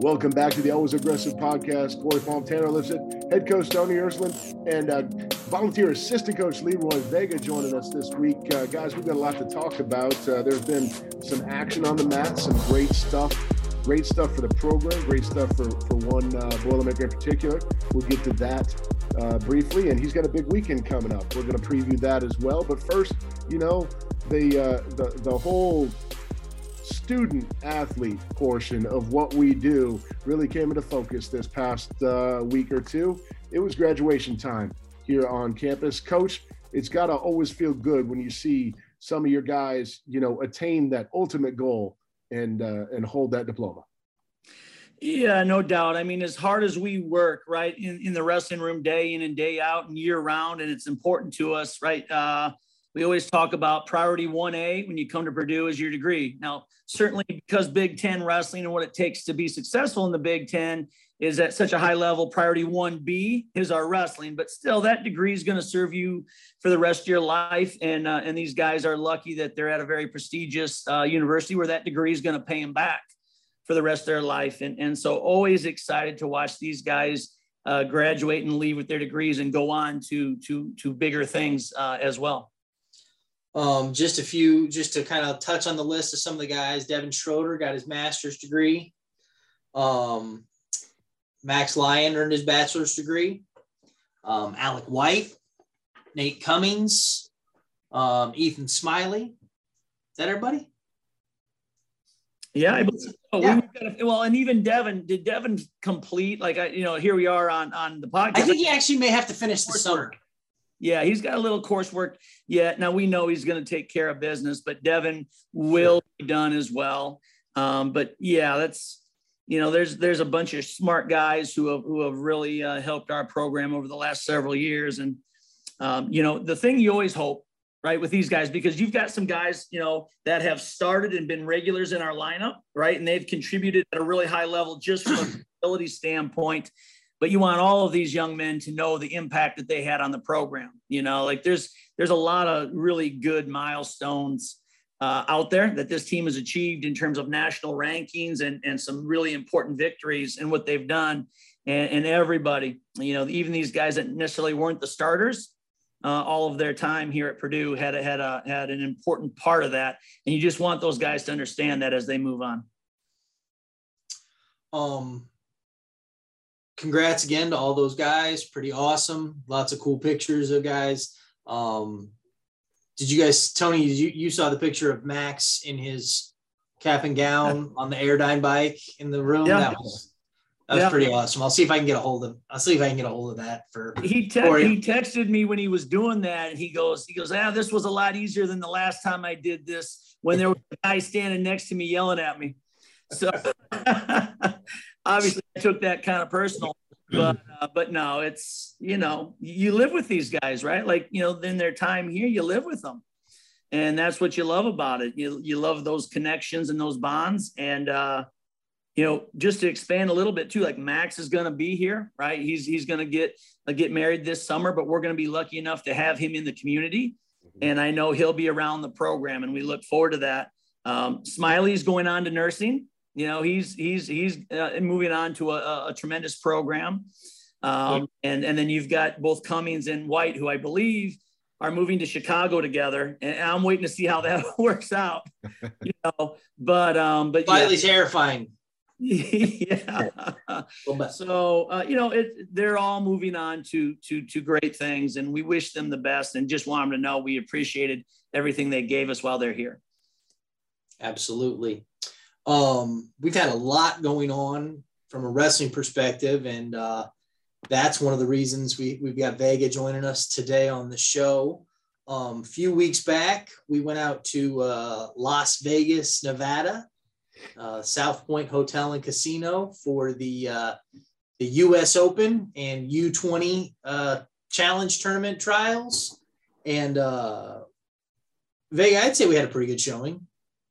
Welcome back to the Always Aggressive podcast. Corey Palm, Tanner Lipset, head coach Tony Ersland, and uh, volunteer assistant coach Leroy Vega joining us this week. Uh, guys, we've got a lot to talk about. Uh, there's been some action on the mat, some great stuff. Great stuff for the program, great stuff for, for one uh, Boilermaker in particular. We'll get to that uh, briefly, and he's got a big weekend coming up. We're going to preview that as well. But first, you know, the uh, the the whole student athlete portion of what we do really came into focus this past uh, week or two. It was graduation time here on campus. Coach, it's got to always feel good when you see some of your guys, you know, attain that ultimate goal and uh, and hold that diploma. Yeah, no doubt. I mean, as hard as we work, right, in, in the wrestling room day in and day out and year round, and it's important to us, right? Uh, we always talk about priority 1A when you come to Purdue is your degree. Now, certainly because Big Ten wrestling and what it takes to be successful in the Big Ten is at such a high level, priority 1B is our wrestling, but still that degree is going to serve you for the rest of your life. And, uh, and these guys are lucky that they're at a very prestigious uh, university where that degree is going to pay them back for the rest of their life. And, and so always excited to watch these guys uh, graduate and leave with their degrees and go on to, to, to bigger things uh, as well. Um, just a few, just to kind of touch on the list of some of the guys. Devin Schroder got his master's degree. Um, Max Lyon earned his bachelor's degree. Um, Alec White, Nate Cummings, um, Ethan Smiley. Is that everybody? Yeah, I believe so. Yeah. A, well, and even Devin, did Devin complete? Like, I, you know, here we are on on the podcast. I think he actually may have to finish the summer. Yeah, he's got a little coursework yet. Now we know he's going to take care of business, but Devin will be done as well. Um, but yeah, that's you know, there's there's a bunch of smart guys who have who have really uh, helped our program over the last several years. And um, you know, the thing you always hope, right, with these guys, because you've got some guys, you know, that have started and been regulars in our lineup, right, and they've contributed at a really high level just from a ability standpoint but you want all of these young men to know the impact that they had on the program you know? Like there's there's a lot of really good milestones uh, out there that this team has achieved in terms of national rankings and, and some really important victories and what they've done. And, and everybody you know even these guys that necessarily weren't the starters uh, all of their time here at Purdue had had a, had an important part of that, and you just want those guys to understand that as they move on. Um, congrats again to all those guys. Pretty awesome. Lots of cool pictures of guys. Um, did you guys, Tony? You you saw the picture of Max in his cap and gown on the Airdyne bike in the room? Yeah. That was that was yeah. pretty awesome. I'll see if I can get a hold of. I'll see if I can get a hold of that for. He te- he texted me when he was doing that, and he goes, he goes, ah, this was a lot easier than the last time I did this when there was a guy standing next to me yelling at me. So obviously I took that kind of personal, but uh, but no, it's you know you live with these guys, right? Like you know, in their time here, you live with them, and that's what you love about it. You you love those connections and those bonds, and uh, you know, just to expand a little bit too, like Max is going to be here, right? He's he's going to get uh, get married this summer, but we're going to be lucky enough to have him in the community, mm-hmm. and I know he'll be around the program, and we look forward to that. Um, Smiley's going on to nursing. You know, he's he's he's uh, moving on to a, a tremendous program, um, and and then you've got both Cummings and White, who I believe are moving to Chicago together, and I'm waiting to see how that works out. You know, but um, but Smiley's yeah. terrifying. yeah. so uh, you know, it, they're all moving on to to to great things, and we wish them the best, and just want them to know we appreciated everything they gave us while they're here. Absolutely. Um, we've had a lot going on from a wrestling perspective, and uh, that's one of the reasons we, we've got Vega joining us today on the show. Um, a few weeks back, we went out to uh, Las Vegas, Nevada, uh, South Point Hotel and Casino for the uh, the U.S. Open and U20 uh, Challenge Tournament trials. And uh, Vega, I'd say we had a pretty good showing.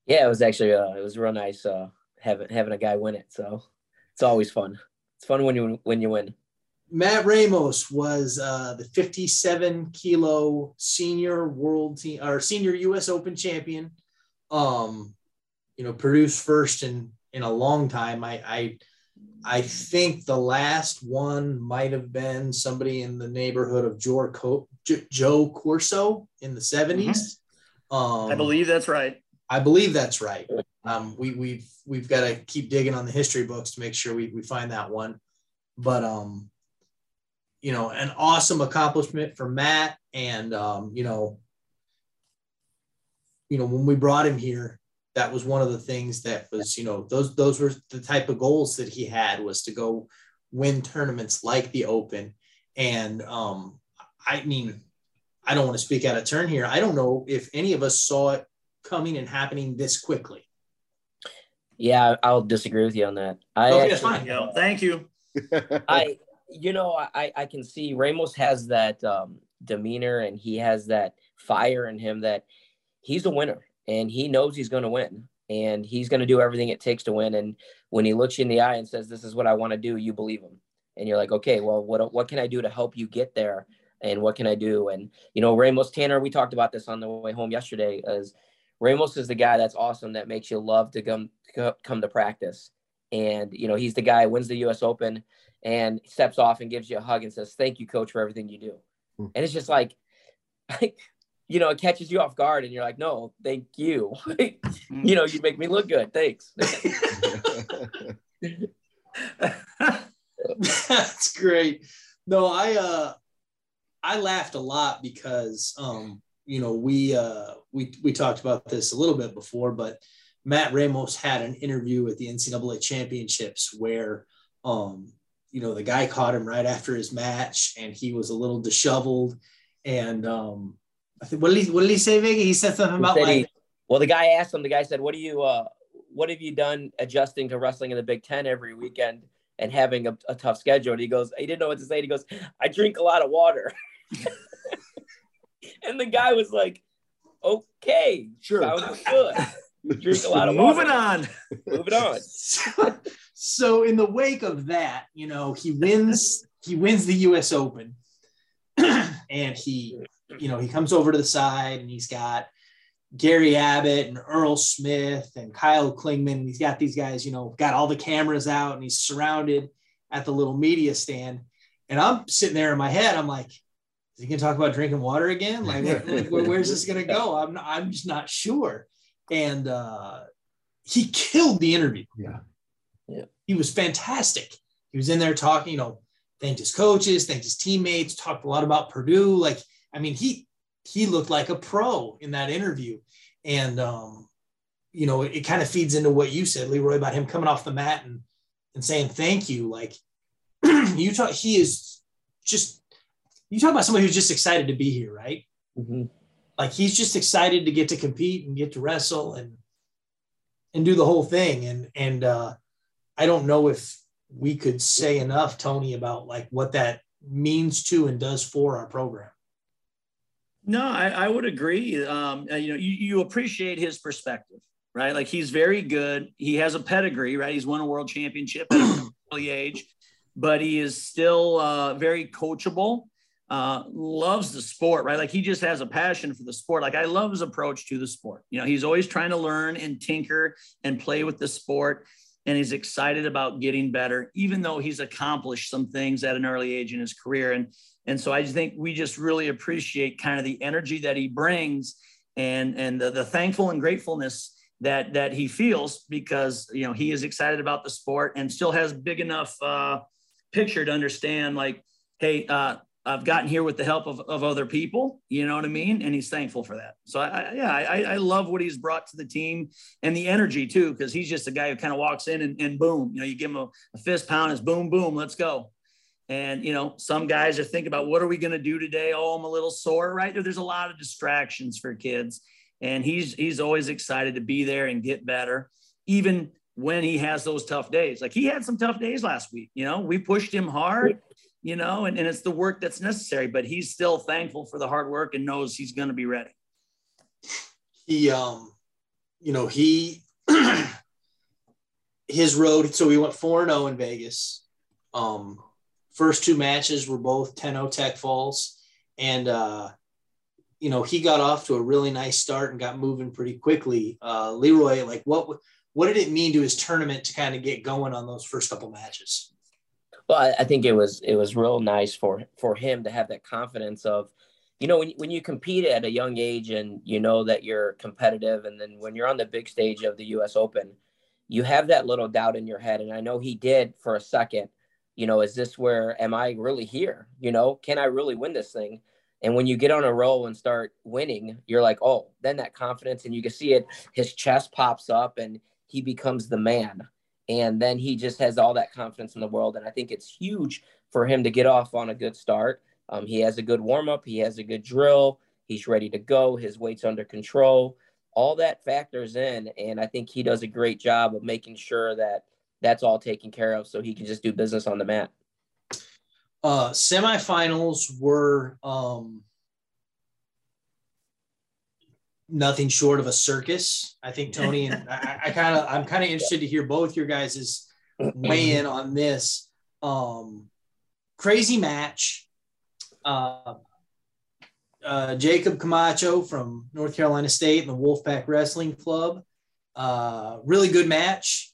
Yeah, it was actually uh, it was real nice uh, having having a guy win it. So it's always fun. It's fun when you when you win. Matt Ramos was uh, the 57 kilo senior world team or senior U.S. Open champion. Um, you know, Purdue's first in in a long time. I, I I think the last one might have been somebody in the neighborhood of Joe, Joe Corso in the 70s. Mm-hmm. Um, I believe that's right. I believe that's right. Um, we, we've we've got to keep digging on the history books to make sure we, we find that one. But um, you know, an awesome accomplishment for Matt, and um, you know, you know, when we brought him here, that was one of the things that was, you know, those those were the type of goals that he had was to go win tournaments like the Open. And um, I mean, I don't want to speak out of turn here. I don't know if any of us saw it coming and happening this quickly. Yeah, I'll disagree with you on that. I okay, actually, fine. Yeah, thank you. I, you know, I I can see Ramos has that um, demeanor and he has that fire in him that he's a winner and he knows he's going to win and he's going to do everything it takes to win. And when he looks you in the eye and says, "This is what I want to do," you believe him, and you're like, "Okay, well, what what can I do to help you get there?" And what can I do? And you know, Ramos Tanner, we talked about this on the way home yesterday. As Ramos is the guy that's awesome that makes you love to come come to practice. And you know, he's the guy who wins the U.S. Open and steps off and gives you a hug and says, "Thank you, coach, for everything you do." Hmm. And it's just like, you know, it catches you off guard and you're like, no, thank you. you know, you make me look good. Thanks. That's great. No, I uh I laughed a lot because um, you know, we uh we we talked about this a little bit before, but Matt Ramos had an interview at the NCAA championships where um, you know, the guy caught him right after his match and he was a little disheveled and um I think, what did he what did he say, Vicky? He said something about said like. He, well, the guy asked him. The guy said, "What do you uh, what have you done adjusting to wrestling in the Big Ten every weekend and having a, a tough schedule?" And he goes, he didn't know what to say. he goes, "I drink a lot of water." and the guy was like, "Okay, sure, sounds good." Drink a lot of water. Moving on. Moving on. So, so in the wake of that, you know, he wins. He wins the U.S. Open, and he you know, he comes over to the side and he's got Gary Abbott and Earl Smith and Kyle Klingman. He's got these guys, you know, got all the cameras out and he's surrounded at the little media stand. And I'm sitting there in my head, I'm like, is he going to talk about drinking water again? Like, where, where's this going to go? I'm, not, I'm just not sure. And uh, he killed the interview. Yeah. Yeah. He was fantastic. He was in there talking, you know, thanked his coaches, thanked his teammates, talked a lot about Purdue. Like, I mean, he he looked like a pro in that interview, and um, you know, it, it kind of feeds into what you said, Leroy, about him coming off the mat and and saying thank you. Like you talk, he is just you talk about somebody who's just excited to be here, right? Mm-hmm. Like he's just excited to get to compete and get to wrestle and and do the whole thing. And and uh, I don't know if we could say enough, Tony, about like what that means to and does for our program. No, I, I would agree. Um, uh, you know, you, you appreciate his perspective, right? Like he's very good. He has a pedigree, right? He's won a world championship at an early age, but he is still uh, very coachable. Uh, loves the sport, right? Like he just has a passion for the sport. Like I love his approach to the sport. You know, he's always trying to learn and tinker and play with the sport, and he's excited about getting better, even though he's accomplished some things at an early age in his career. And and so I think we just really appreciate kind of the energy that he brings and and the, the thankful and gratefulness that that he feels because you know he is excited about the sport and still has big enough uh, picture to understand like hey uh, I've gotten here with the help of, of other people, you know what I mean? And he's thankful for that. So I, I yeah, I, I love what he's brought to the team and the energy too, because he's just a guy who kind of walks in and, and boom, you know, you give him a, a fist pound, it's boom, boom, let's go. And, you know, some guys are thinking about what are we going to do today? Oh, I'm a little sore, right? There's a lot of distractions for kids. And he's, he's always excited to be there and get better, even when he has those tough days. Like he had some tough days last week, you know, we pushed him hard, you know, and, and it's the work that's necessary, but he's still thankful for the hard work and knows he's going to be ready. He, um, you know, he, his road, so we went 4 0 in Vegas. Um, First two matches were both 10-0 Tech Falls. And, uh, you know, he got off to a really nice start and got moving pretty quickly. Uh, Leroy, like what, what did it mean to his tournament to kind of get going on those first couple matches? Well, I, I think it was it was real nice for for him to have that confidence of, you know, when when you compete at a young age and you know that you're competitive, and then when you're on the big stage of the U.S. Open, you have that little doubt in your head, and I know he did for a second. You know, is this where am I really here? You know, can I really win this thing? And when you get on a roll and start winning, you're like, oh, then that confidence, and you can see it. His chest pops up, and he becomes the man and then he just has all that confidence in the world. And i think it's huge for him to get off on a good start. Um, he has a good warm up he has a good drill. He's ready to go. His weight's under control. All that factors in. And i think he does a great job of making sure that that's all taken care of so he can just do business on the mat. Uh semifinals were um nothing short of a circus. I think Tony and I, I kind of I'm kind of interested to hear both your guys' weigh in on this. Um, crazy match. Uh, uh, Jacob Camacho from North Carolina State and the Wolfpack Wrestling Club. Uh, really good match.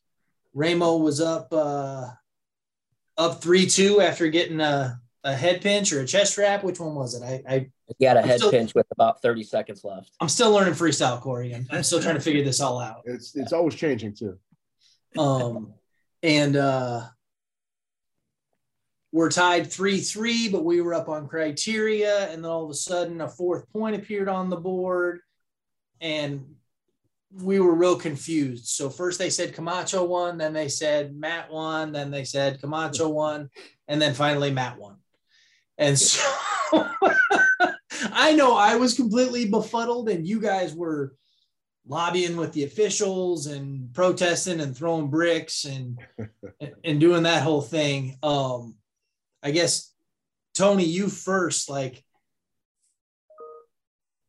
Ramo was up uh, up three two after getting a, a head pinch or a chest wrap. Which one was it? I, I he had a head still, pinch with about 30 seconds left. I'm still learning freestyle, Corey. I'm, I'm still trying to figure this all out. It's it's always changing too. Um, and uh, we're tied three three, but we were up on criteria, and then all of a sudden a fourth point appeared on the board, and we were real confused. So first they said Camacho won, then they said Matt won, then they said Camacho won, and then finally Matt won. And so I know I was completely befuddled, and you guys were lobbying with the officials and protesting and throwing bricks and and doing that whole thing. Um, I guess Tony, you first. Like,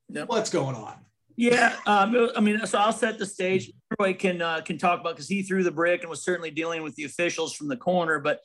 yep. what's going on? Yeah, um, I mean, so I'll set the stage. Roy can uh, can talk about because he threw the brick and was certainly dealing with the officials from the corner, but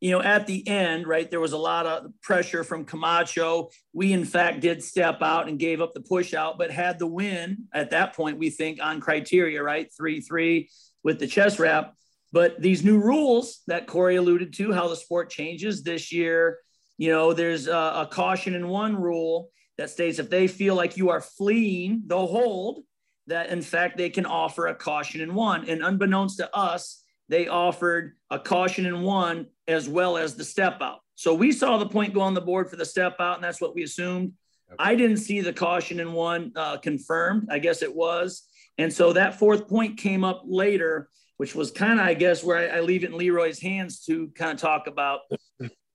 you know, at the end, right, there was a lot of pressure from Camacho. We, in fact, did step out and gave up the push out, but had the win at that point, we think, on criteria, right? 3 3 with the chest wrap. But these new rules that Corey alluded to, how the sport changes this year, you know, there's a, a caution in one rule that states if they feel like you are fleeing the hold, that in fact they can offer a caution in one. And unbeknownst to us, they offered a caution and one as well as the step out. So we saw the point go on the board for the step out, and that's what we assumed. Okay. I didn't see the caution and one uh, confirmed. I guess it was. And so that fourth point came up later, which was kind of, I guess, where I, I leave it in Leroy's hands to kind of talk about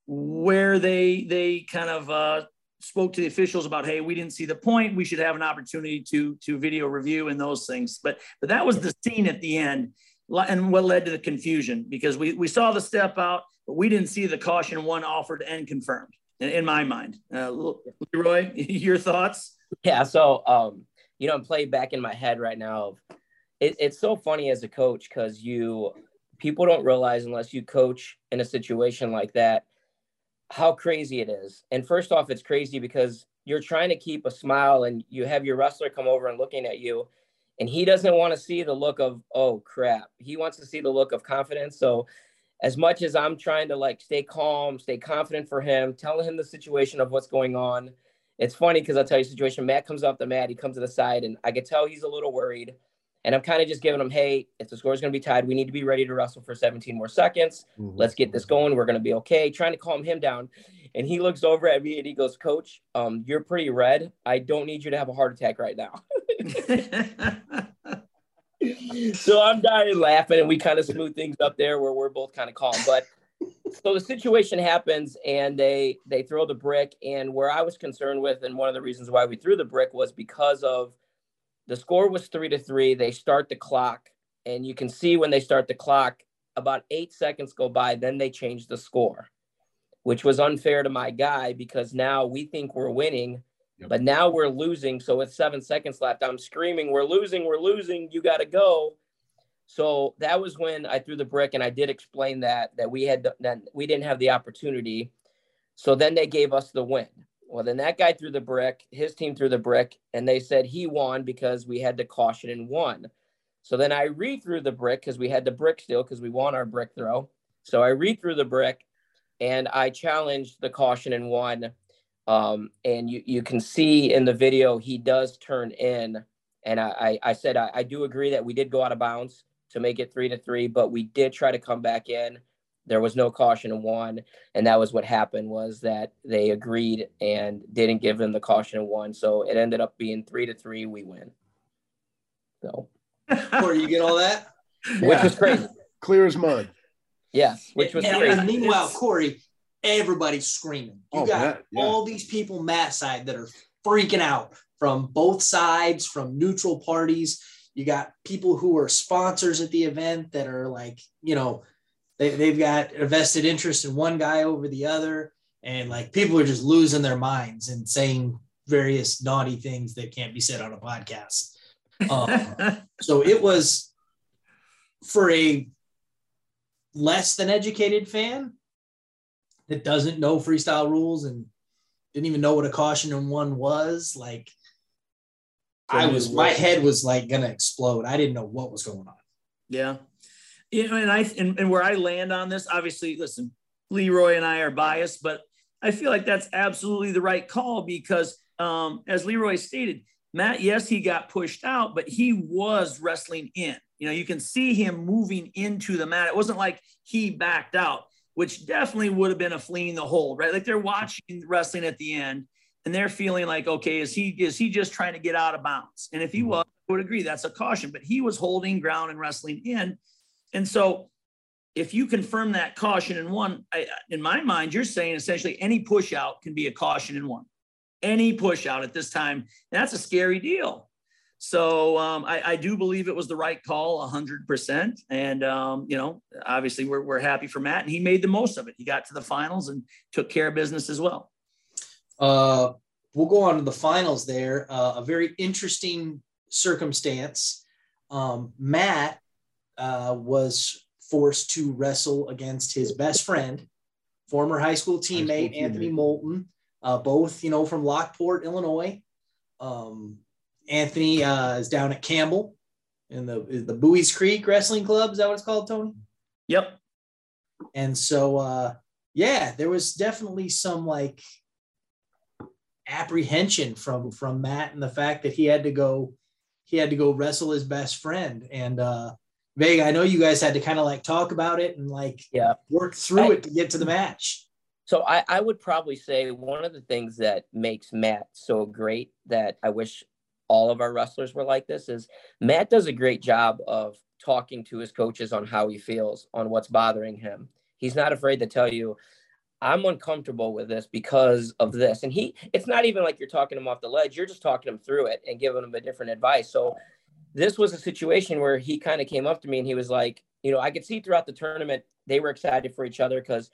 where they they kind of uh, spoke to the officials about, hey, we didn't see the point. We should have an opportunity to to video review and those things. But but that was the scene at the end and what led to the confusion because we, we saw the step out, but we didn't see the caution one offered and confirmed in, in my mind. Uh, Leroy, your thoughts? Yeah. So, um, you know, I'm playing back in my head right now. It, it's so funny as a coach because you people don't realize unless you coach in a situation like that how crazy it is. And first off, it's crazy because you're trying to keep a smile and you have your wrestler come over and looking at you and he doesn't want to see the look of oh crap. He wants to see the look of confidence. So as much as i'm trying to like stay calm stay confident for him telling him the situation of what's going on it's funny because i'll tell you situation. Matt comes off the mat he comes to the side and i could tell he's a little worried. And i'm kind of just giving him hey if the score is going to be tied we need to be ready to wrestle for 17 more seconds. Mm-hmm. let's get this going. We're going to be okay. Trying to calm him down. And he looks over at me and he goes coach um, you're pretty red. I don't need you to have a heart attack right now so I'm dying laughing, and we kind of smooth things up there where we're both kind of calm. But so the situation happens, and they they throw the brick. And where I was concerned with, and one of the reasons why we threw the brick was because of the score was three to three. They start the clock, and you can see when they start the clock, about eight seconds go by. Then they change the score, which was unfair to my guy because now we think we're winning Yep. But now we're losing. So with seven seconds left, I'm screaming, We're losing, we're losing, you got to go. So that was when I threw the brick and I did explain that that we had that we didn't have the opportunity. So then they gave us the win. Well, then that guy threw the brick, his team threw the brick, and they said he won because we had the caution and won. So then I re threw the brick because we had the brick still because we won our brick throw. So I re threw the brick and I challenged the caution and won. Um, and you, you can see in the video he does turn in. And I, I, I said I, I do agree that we did go out of bounds to make it three to three, but we did try to come back in. There was no caution and one, and that was what happened was that they agreed and didn't give them the caution and one. So it ended up being three to three. We win. So, Corey, you get all that? which was crazy. Clear as mud. Yeah, which was and, crazy. and meanwhile, Corey, everybody's screaming. You Oh, got Matt, yeah. all these people Matt side that are freaking out from both sides, from neutral parties. You got people who are sponsors at the event that are like, you know, they, they've got a vested interest in one guy over the other. And like people are just losing their minds and saying various naughty things that can't be said on a podcast. Um, so it was for a less than educated fan that doesn't know freestyle rules and didn't even know what a caution and one was. Like, I was, my head was like gonna explode. I didn't know what was going on. Yeah. You know, and I and, and where I land on this, obviously, listen, Leroy and I are biased, but I feel like that's absolutely the right call because um, as Leroy stated, Matt, yes, he got pushed out, but he was wrestling in. You know, you can see him moving into the mat. It wasn't like he backed out, which definitely would have been a fleeing the hold, right? Like they're mm-hmm. watching wrestling at the end and they're feeling like, okay, is he is he just trying to get out of bounds? And if he mm-hmm. was, I would agree that's a caution, but he was holding ground and wrestling in. And so if you confirm that caution in one, I, in my mind, you're saying essentially any push out can be a caution in one. Any push out at this time, that's a scary deal. So um, I, I, do believe it was the right call, 100%. And, um, you know, obviously we're, we're happy for Matt, and he made the most of it. He got to the finals and took care of business as well. Uh, we'll go on to the finals there. Uh, a very interesting circumstance. Um, Matt uh, was forced to wrestle against his best friend, former high school teammate, teammate. Anthony Molton, uh, both, you know, from Lockport, Illinois. Um, Anthony uh, is down at Campbell in the, the Bowie's Creek Wrestling Club. Is that what it's called, Tony? Yep. And so, uh, yeah, there was definitely some like apprehension from from Matt and the fact that he had to go he had to go wrestle his best friend and uh Vega I know you guys had to kind of like talk about it and like Yeah. work through I- it to get to the match. So I, I would probably say one of the things that makes Matt so great that I wish all of our wrestlers were like this is Matt does a great job of talking to his coaches on how he feels, on what's bothering him. He's not afraid to tell you, I'm uncomfortable with this because of this. And he it's not even like you're talking him off the ledge, you're just talking him through it and giving him a different advice. So this was a situation where he kind of came up to me and he was like, you know, I could see throughout the tournament they were excited for each other because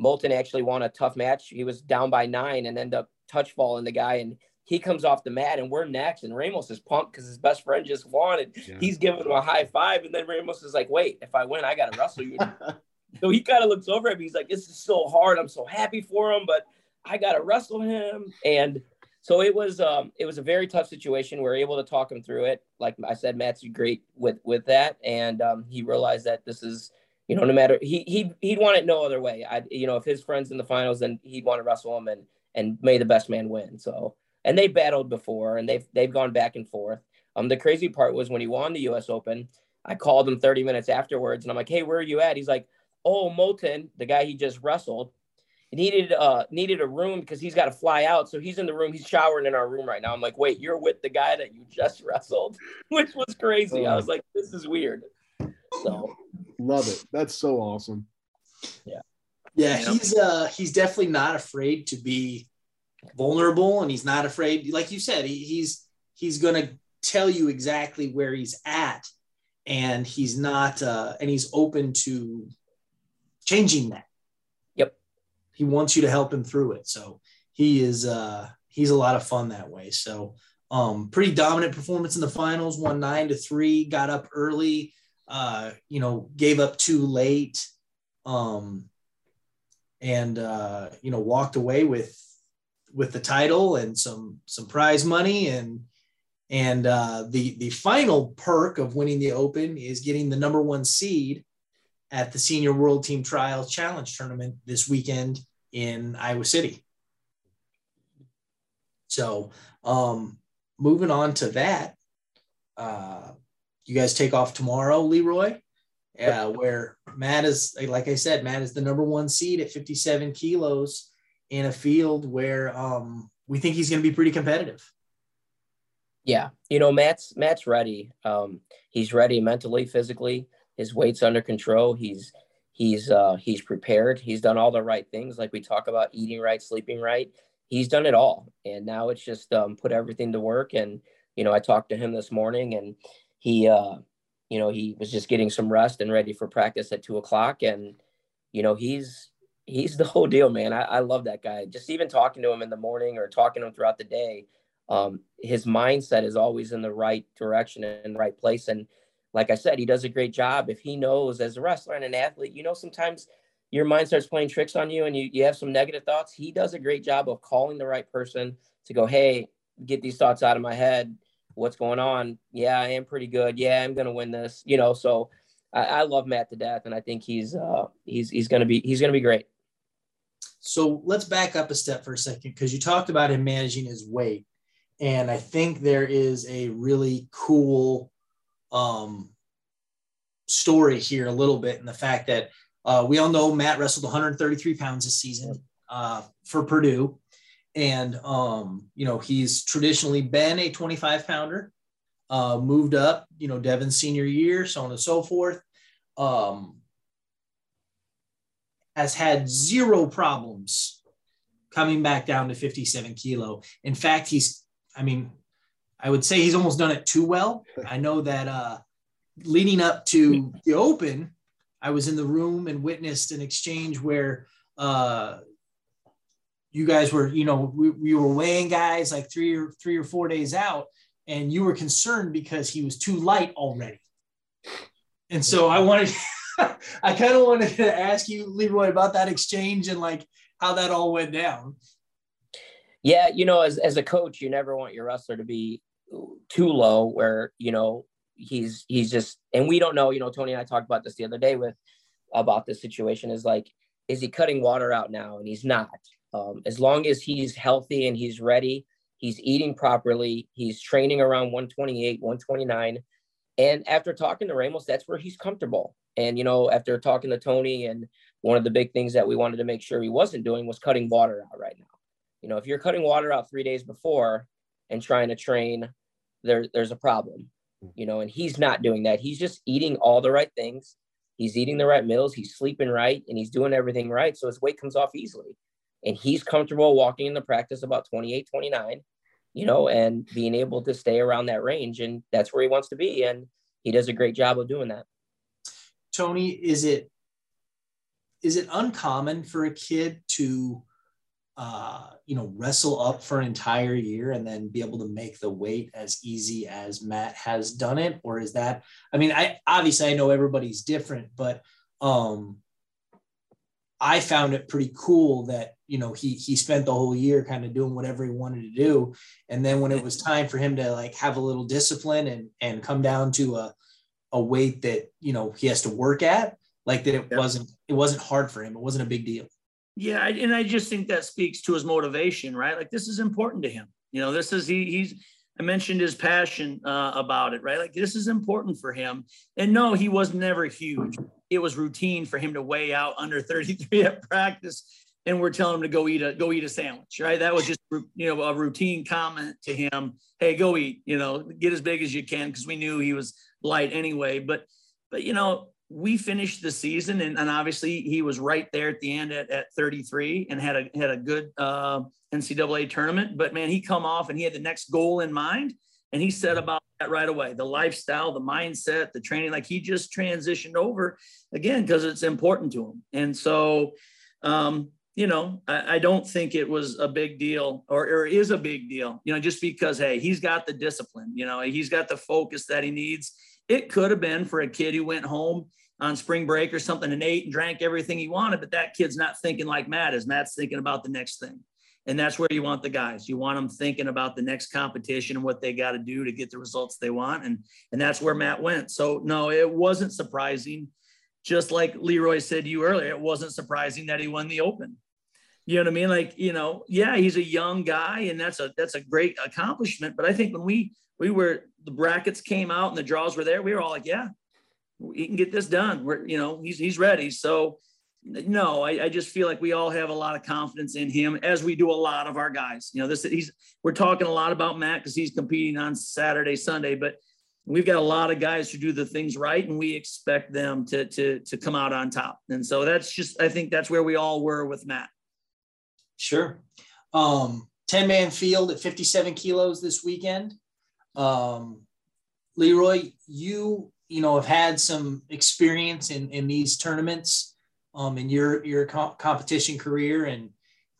Molton actually won a tough match. He was down by nine and ended up touch falling the guy, and he comes off the mat, and we're next. And Ramos is pumped because his best friend just won, and Yeah. he's giving him a high five. And then Ramos is like, "Wait, if I win, I got to wrestle you." so he kind of looks over at me. He's like, "This is so hard. I'm so happy for him, but I got to wrestle him." And so it was, um, it was a very tough situation. We are able to talk him through it. Like I said, Matt's great with with that, and um, he realized that this is you know, no matter he he he'd want it no other way. I you know, if his friends in the finals, then he'd want to wrestle him and and may the best man win. So and they battled before and they've they've gone back and forth. Um, the crazy part was when he won the U.S. Open, I called him 30 minutes afterwards and I'm like, hey, where are you at? He's like, oh, Molton, the guy he just wrestled, needed uh needed a room because he's got to fly out. So he's in the room. He's showering in our room right now. I'm like, wait, you're with the guy that you just wrestled, which was crazy. I was like, this is weird. So Love it. That's so awesome. Yeah, Yeah. he's uh he's definitely not afraid to be vulnerable and he's not afraid. Like you said he, he's he's going to tell you exactly where he's at and he's not uh and he's open to changing that. Yep. he wants you to help him through it. So he is uh he's a lot of fun that way. So um pretty dominant performance in the finals won nine to three got up early uh you know gave up too late um and uh you know walked away with with the title and some some prize money and And uh, the the final perk of winning the Open is getting the number one seed at the Senior World Team Trials Challenge Tournament this weekend in Iowa City. So, um, moving on to that, uh, you guys take off tomorrow, Leroy. Yeah, where Matt is, like I said, Matt is the number one seed at 57 kilos in a field where um, we think he's going to be pretty competitive. Yeah, you know, Matt's Matt's ready. Um, he's ready mentally, physically. His weight's under control. He's he's uh, he's prepared. He's done all the right things, like we talk about eating right, sleeping right. He's done it all, and now it's just um, put everything to work. And you know, I talked to him this morning, and he, uh, you know, he was just getting some rest and ready for practice at two o'clock. And you know, he's he's the whole deal, man. I, I love that guy. Just even talking to him in the morning or talking to him throughout the day, um, his mindset is always in the right direction and right place. And like I said, he does a great job. If he knows as a wrestler and an athlete, you know, sometimes your mind starts playing tricks on you and you, you have some negative thoughts. He does a great job of calling the right person to go, Hey, get these thoughts out of my head. What's going on? Yeah, I am pretty good. Yeah, I'm going to win this, you know, so I, I, love Matt to death. And I think he's, uh, he's, he's going to be, he's going to be great. So let's back up a step for a second because you talked about him managing his weight. And I think there is a really cool um, story here, a little bit, in the fact that uh, we all know Matt wrestled 133 pounds this season uh, for Purdue. And, um, you know, he's traditionally been a 25 pounder, uh, moved up, you know, Devin's senior year, so on and so forth. Um, has had zero problems coming back down to 57 kilo. In fact, he's, I mean, I would say he's almost done it too well. I know that uh, leading up to the Open, I was in the room and witnessed an exchange where uh, you guys were, you know, we, we were weighing guys like three or three or four days out, and you were concerned because he was too light already. And so I wanted. I kind of wanted to ask you, Leroy, about that exchange and like how that all went down. Yeah, you know, as as a coach, you never want your wrestler to be too low where, you know, he's he's just and we don't know, you know, Tony and I talked about this the other day with about this situation is like, is he cutting water out now? And he's not. Um, as long as he's healthy and he's ready, he's eating properly, he's training around 128, 129. And after talking to Ramos, that's where he's comfortable. And, you know, after talking to Tony, and one of the big things that we wanted to make sure he wasn't doing was cutting water out right now. You know, if you're cutting water out three days before and trying to train, there, there's a problem, you know, and he's not doing that. He's just eating all the right things. He's eating the right meals. He's sleeping right and he's doing everything right. So his weight comes off easily. And he's comfortable walking into practice about 28, 29, you know, and being able to stay around that range. And that's where he wants to be. And he does a great job of doing that. Tony, is it is it uncommon for a kid to uh, you know wrestle up for an entire year and then be able to make the weight as easy as Matt has done it, or is that? I mean, I obviously I know everybody's different, but um, I found it pretty cool that you know he he spent the whole year kind of doing whatever he wanted to do, and then when it was time for him to like have a little discipline and and come down to a a weight that you know he has to work at like that it yeah. wasn't it wasn't hard for him. It wasn't a big deal. Yeah and i just think that speaks to his motivation right? Like this is important to him. You know this is he he's i mentioned his passion uh, about it right? Like this is important for him. And no he was never huge. It was routine for him to weigh out under 33 at practice and we're telling him to go eat a go eat a sandwich right that was just you know a routine comment to him hey go eat you know get as big as you can because we knew he was light anyway. But but you know, we finished the season and, and obviously he was right there at the end at, at 33 and had a had a good uh, NCAA tournament. But man, he come off and he had the next goal in mind and he said about that right away. The lifestyle, the mindset, the training, like he just transitioned over again because it's important to him. And so um, you know, I, I, don't think it was a big deal or, or is a big deal, you know, just because, hey, he's got the discipline, you know, he's got the focus that he needs it could have been for a kid who went home on spring break or something and ate and drank everything he wanted, but that kid's not thinking like Matt is. Matt's thinking about the next thing. And that's where you want the guys. You want them thinking about the next competition and what they got to do to get the results they want. And, and that's where Matt went. So, no, it wasn't surprising. Just like Leroy said to you earlier, it wasn't surprising that he won the Open. You know what I mean? Like, you know, yeah, he's a young guy and that's a that's a great accomplishment. But I think when we we were the brackets came out and the draws were there, we were all like, yeah, he can get this done. We're, you know, he's he's ready. So no, I, I, just feel like we all have a lot of confidence in him, as we do a lot of our guys. You know, this he's we're talking a lot about Matt because he's competing on Saturday, Sunday, but we've got a lot of guys who do the things right, and we expect them to to to come out on top. And so that's just I think that's where we all were with Matt. Sure. Um, 10 man field at 57 kilos this weekend. Um, Leroy, you you know have had some experience in in these tournaments um, in your your co- competition career and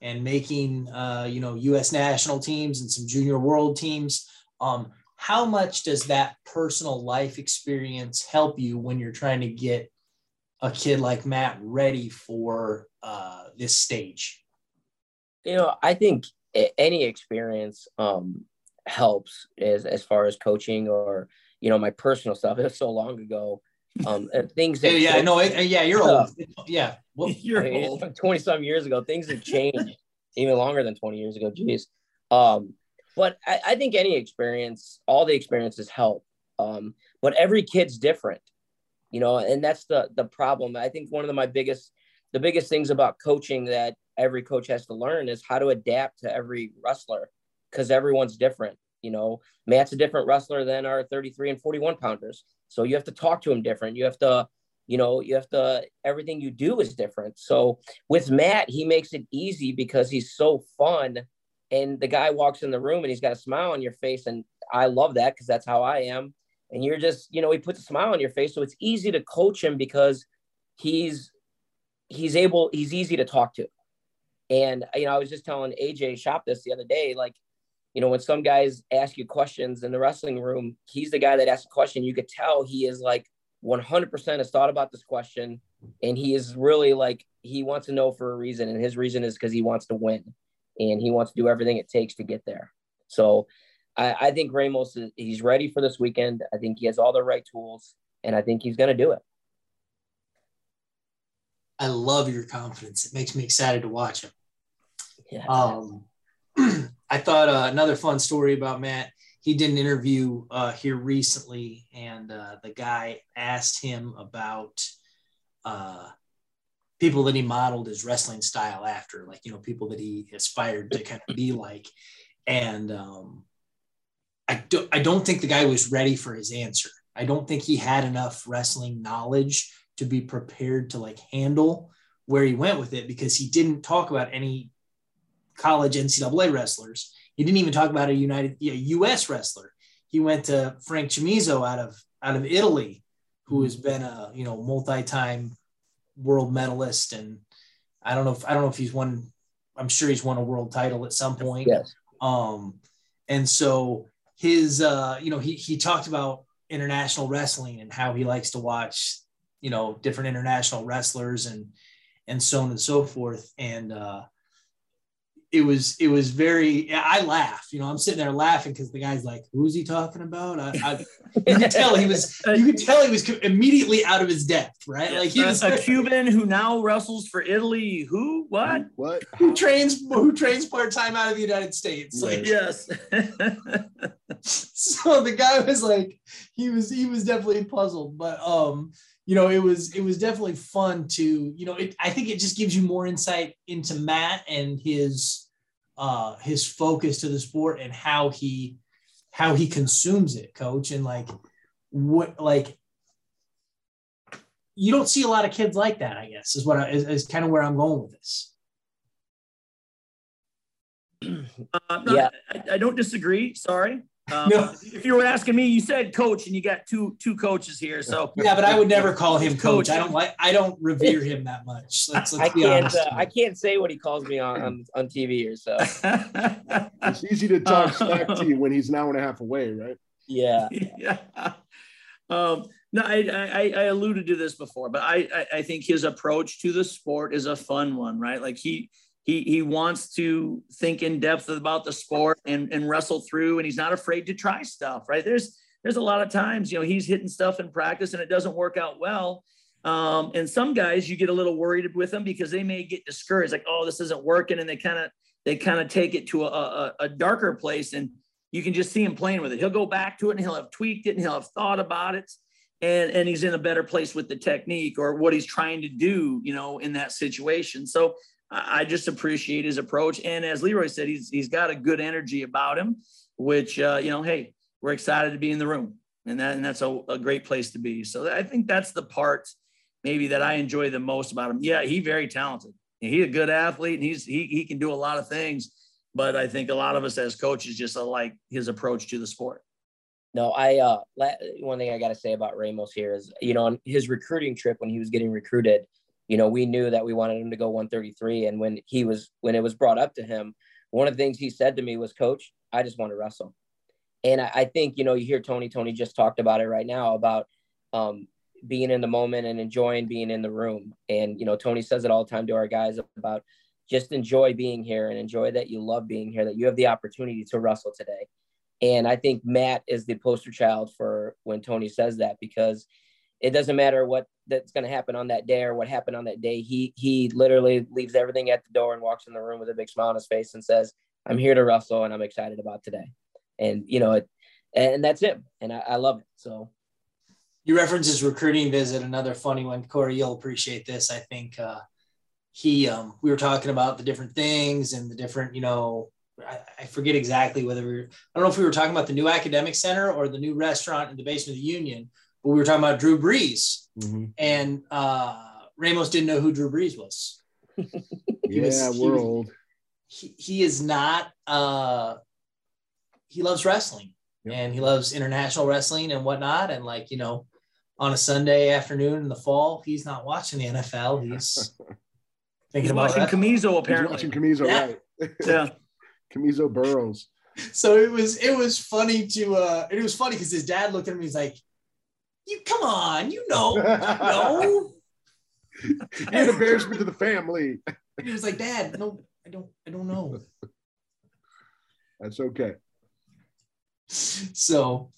and making uh, you know U.S. national teams and some junior world teams. Um, how much does that personal life experience help you when you're trying to get a kid like Matt ready for uh, this stage? You know, I think any experience um, helps as as far as coaching or you know my personal stuff. It was so long ago um, things that yeah, no, yeah, you're old. Yeah, well, you're I mean, old. Twenty some years ago, things have changed even longer than twenty years ago. Jeez. Um, but I, I, think any experience, all the experiences help. Um, but every kid's different, you know, and that's the the problem. I think one of the, my biggest, the biggest things about coaching that every coach has to learn is how to adapt to every wrestler because everyone's different. You know, Matt's a different wrestler than our 33 and 41 pounders. So you have to talk to him different. You have to, you know, you have to, everything you do is different. So with Matt, he makes it easy because he's so fun. And the guy walks in the room and he's got a smile on your face. And I love that because that's how I am. And you're just, you know, he puts a smile on your face. So it's easy to coach him because he's, he's able, he's easy to talk to. And, you know, I was just telling AJ Shop this the other day, like, you know, when some guys ask you questions in the wrestling room, he's the guy that asks a question. You could tell he is like 100% has thought about this question and he is really like, he wants to know for a reason. And his reason is because he wants to win and he wants to do everything it takes to get there. So I, I think Ramos, is, he's ready for this weekend. I think he has all the right tools and I think he's going to do it. I love your confidence. It makes me excited to watch him. Yeah. Um, I thought uh, another fun story about Matt. He did an interview uh, here recently, and uh, the guy asked him about uh, people that he modeled his wrestling style after, like you know, people that he aspired to kind of be like. And um, I don't, I don't think the guy was ready for his answer. I don't think he had enough wrestling knowledge to be prepared to like handle where he went with it because he didn't talk about any college NCAA wrestlers. He didn't even talk about a United a U.S. wrestler. He went to Frank Chamizo out of out of Italy, who has been a you know multi-time world medalist, and I don't know if I don't know if he's won. I'm sure he's won a world title at some point. Yes. Um, and so his uh, you know he he talked about international wrestling and how he likes to watch you know different international wrestlers and and so on and so forth and uh it was it was very I laugh, you know, I'm sitting there laughing because the guy's like, who's he talking about? I, I, you could tell he was you could tell he was immediately out of his depth, right? Like he was a Cuban who now wrestles for Italy. Who? What? What? Who trains who trains part-time out of the United States? Like yes. so the guy was like, he was he was definitely puzzled, but um you know, it was it was definitely fun to, you know, it, I think it just gives you more insight into Matt and his uh, his focus to the sport and how he how he consumes it, coach, and like what like you don't see a lot of kids like that. I guess is what I, is, is kind of where I'm going with this. Uh, no, yeah, I, I, don't disagree. Sorry. Um, no. If you were asking me, you said coach, and you got two two coaches here. So yeah, but I would never call him coach. I don't like. I don't revere him that much. Let's, let's I can't. Uh, I can't say what he calls me on on, on TV or so. it's easy to talk smack to you when he's an hour and a half away, right? Yeah. yeah. Um, no, I, I, I alluded to this before, but I, I I think his approach to the sport is a fun one, right? Like he he he wants to think in depth about the sport and and wrestle through, and he's not afraid to try stuff. Right? There's there's a lot of times you know he's hitting stuff in practice and it doesn't work out well. Um, and some guys you get a little worried with them because they may get discouraged, like, oh, this isn't working, and they kind of they kind of take it to a, a, a darker place and you can just see him playing with it. He'll go back to it and he'll have tweaked it and he'll have thought about it. And, and he's in a better place with the technique or what he's trying to do, you know, in that situation. So I just appreciate his approach. And as Leroy said, he's he's got a good energy about him, which uh, you know, hey, we're excited to be in the room, and that and that's a, a great place to be. So I think that's the part maybe that I enjoy the most about him. Yeah, he's very talented. He's a good athlete, and he's he he can do a lot of things. But I think a lot of us as coaches just like his approach to the sport. No, I uh one thing I got to say about Ramos here is you know on his recruiting trip when he was getting recruited you know, we knew that we wanted him to go 133. And when he was, when it was brought up to him, one of the things he said to me was, Coach, I just want to wrestle. And I, I think, you know, you hear Tony, Tony just talked about it right now about um, being in the moment and enjoying being in the room. And, you know, Tony says it all the time to our guys about just enjoy being here and enjoy that you love being here, that you have the opportunity to wrestle today. And I think Matt is the poster child for when Tony says that because it doesn't matter what that's going to happen on that day or what happened on that day. He he literally leaves everything at the door and walks in the room with a big smile on his face and says, "I'm here to wrestle and I'm excited about today." And you know it, and that's it. And I, I love it. So. You reference his recruiting visit, another funny one. Corey, you'll appreciate this. I think uh, he, um, we were talking about the different things and the different, you know, I, forget exactly whether we were, I don't know if we were talking about the new academic center or the new restaurant in the basement of the Union, but we were talking about Drew Brees, mm-hmm. and uh, Ramos didn't know who Drew Brees was. yeah, was, we're he, old. He, he is not. Uh, he loves wrestling, yep. and he loves international wrestling and whatnot. And like you know, on a Sunday afternoon in the fall, he's not watching the NFL. He's thinking he's about watching Camiso. Apparently, he's watching Camiso, yeah. right? yeah, Camiso Burrows. So it was it was funny to uh, it was funny because his dad looked at him. He's like, you come on, you know, no. You're an embarrassment to the family. he was like, Dad, no, I don't, I don't know. That's okay. So,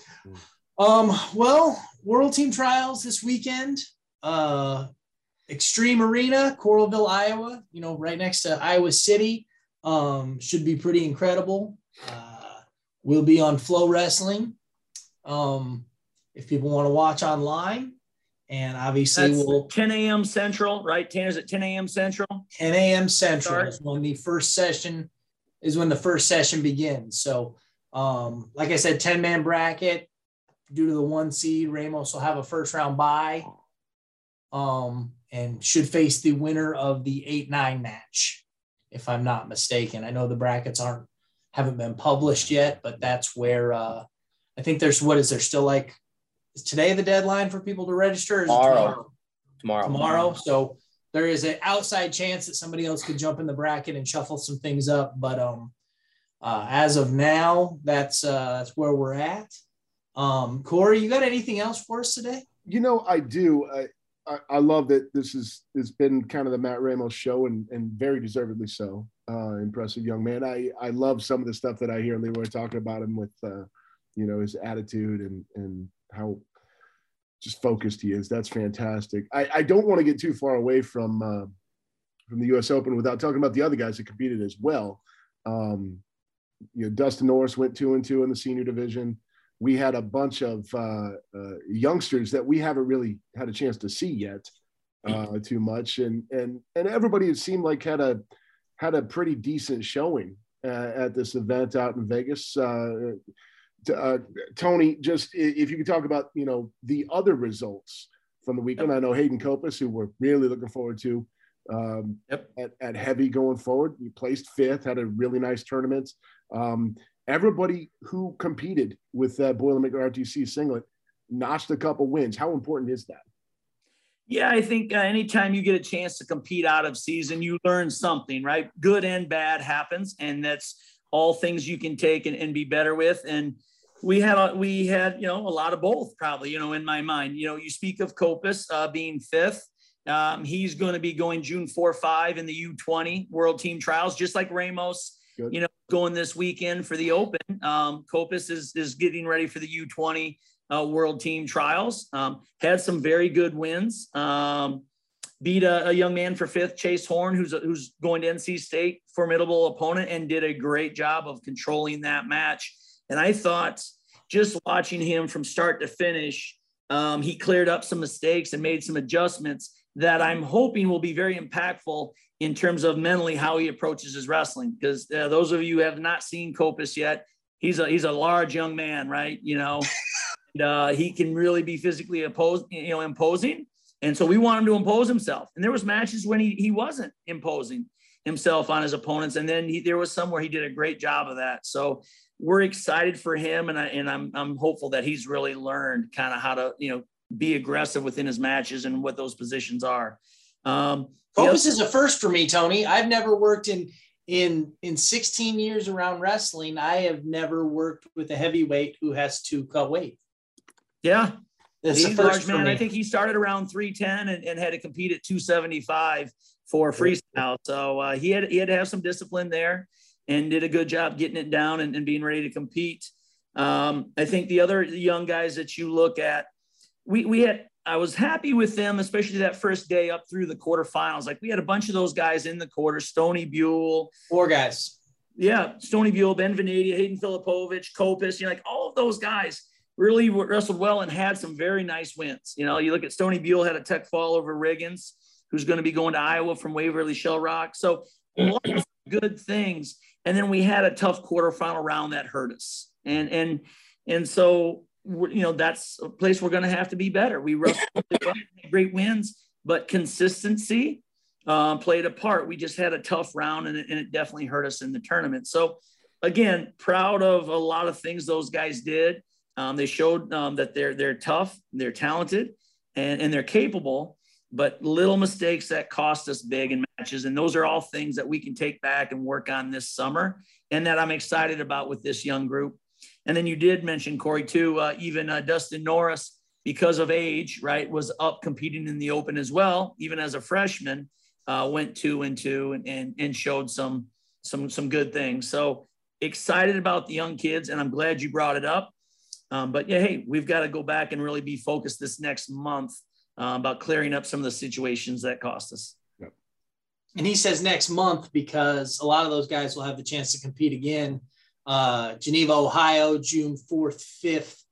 um, well, World Team Trials this weekend. Uh, Xtream Arena, Coralville, Iowa. You know, right next to Iowa City. Um, should be pretty incredible. Uh, we'll be on Flow Wrestling. Um, if people want to watch online. And obviously, That's we'll 10 a.m. Central, right? Tanner's at 10 a.m. Central. 10 a.m. Central is when the first session is when the first session begins. So, um, like I said, 10 man bracket. Due to the one seed, Ramos will have a first round bye, um, and should face the winner of the eight nine match, if I'm not mistaken. I know the brackets aren't haven't been published yet, but that's where uh, I think there's what is there still like is today the deadline for people to register? Tomorrow. tomorrow. Tomorrow. So there is an outside chance that somebody else could jump in the bracket and shuffle some things up. But um, uh, as of now, that's uh, that's where we're at. Um, Corey, you got anything else for us today? You know, I do. I, I, I love that this is it's been kind of the Matt Ramos show, and and very deservedly so. Uh, impressive young man. I I love some of the stuff that I hear Leroy talking about him with, uh, you know, his attitude and and how just focused he is. That's fantastic. I, I don't want to get too far away from uh, from the U.S. Open without talking about the other guys that competed as well. Um, you know, Dustin Norris went two and two in the senior division. We had a bunch of uh, uh, youngsters that we haven't really had a chance to see yet uh, too much, and and and everybody it seemed like had a had a pretty decent showing uh, at this event out in Vegas. Uh, Tony, just if you could talk about you know the other results from the weekend. Yep. I know Hayden Copus, who we're really looking forward to um, yep. at, at heavy going forward. We placed fifth, had a really nice tournament. Um, everybody who competed with that Boilermaker RTC singlet notched a couple wins. How important is that? Yeah, I think uh, anytime you get a chance to compete out of season, you learn something, right? Good and bad happens, and that's all things you can take and, and be better with. And we had a, we had you know a lot of both probably you know in my mind you know you speak of Copus uh, being fifth Um, he's going to be going June 4 5 in the U20 World Team Trials, just like Ramos, Good. you know, going this weekend for the Open. Um, Copus is, is getting ready for the U20 uh, World Team Trials. Um, had some very good wins. Um, beat a, a, young man for fifth, Chase Horn, who's a, who's going to NC State, formidable opponent, and did a great job of controlling that match. And I thought just watching him from start to finish, um, he cleared up some mistakes and made some adjustments that I'm hoping will be very impactful in terms of mentally how he approaches his wrestling. Because uh, those of you who have not seen Copus yet, he's a he's a large young man, right? You know, and, uh, he can really be physically opposed, you know, imposing. And so we want him to impose himself. And there was matches when he he wasn't imposing himself on his opponents, and then he, there was some where he did a great job of that. So we're excited for him, and I and I'm I'm hopeful that he's really learned kind of how to you know be aggressive within his matches and what those positions are. Um, Copus is a first for me, Tony. I've never worked in in in 16 years around wrestling. I have never worked with a heavyweight who has to cut weight. Yeah, That's he's a large man. I think he started around 310 and, and had to compete at 275 for freestyle. So uh, he had he had to have some discipline there and did a good job getting it down and, and being ready to compete. Um, I think the other young guys that you look at we we had I was happy with them, especially that first day up through the quarterfinals. Like we had a bunch of those guys in the quarter, Stony Buell. Four guys. Yeah, Stony Buell, Ben Vanadia, Hayden Filipovich, Copus, you know, like all of those guys really wrestled well and had some very nice wins. You know, you look at Stony Buell had a tech fall over Riggins, who's going to be going to Iowa from Waverly Shell Rock. So lots of good things. And then we had a tough quarterfinal round that hurt us. And and and so you know that's a place we're going to have to be better. We wrestled great wins, but consistency uh, played a part. We just had a tough round, and it, and it definitely hurt us in the tournament. So, again, proud of a lot of things those guys did. Um, they showed um, that they're they're tough, they're talented, and and they're capable. But little mistakes that cost us big in matches, and those are all things that we can take back and work on this summer, and that I'm excited about with this young group. And then you did mention Corey too. Uh, even uh, Dustin Norris, because of age, right, was up competing in the Open as well. Even as a freshman, uh, went two and two and, and and showed some some some good things. So excited about the young kids, and I'm glad you brought it up. Um, but yeah, hey, we've got to go back and really be focused this next month uh, about clearing up some of the situations that cost us. And he says next month because a lot of those guys will have the chance to compete again uh, Geneva, Ohio, June 4th, 5th.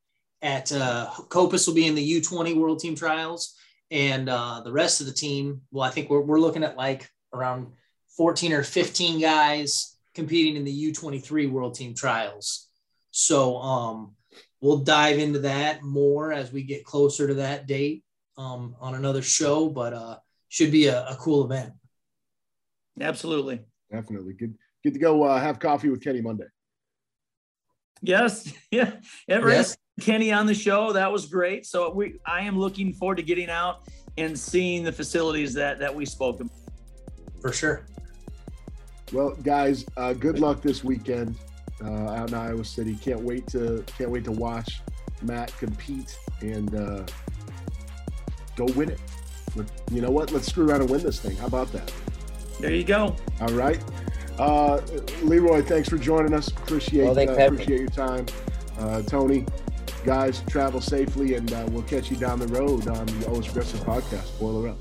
At uh, Copus will be in the U20 World Team Trials. And uh, the rest of the team, well, I think we're, we're looking at like around 14 or 15 guys competing in the U23 World Team Trials. So um, we'll dive into that more as we get closer to that date um, on another show, but uh, should be a, a cool event. Absolutely. Definitely. Good, good to go uh, have coffee with Kenny Monday. Yes, yeah, yes. Kenny on the show. That was great. So we, I am looking forward to getting out and seeing the facilities that that we spoke about. For sure. Well, guys, uh, good luck this weekend uh, out in Iowa City. Can't wait to can't wait to watch Matt compete and uh, go win it. But you know what? Let's screw around and win this thing. How about that? There you go. All right. Uh, Leroy, thanks for joining us. Appreciate well, uh, appreciate your time. Uh, Tony, guys, travel safely, and uh, we'll catch you down the road on the Always Progressive podcast. Boiler up.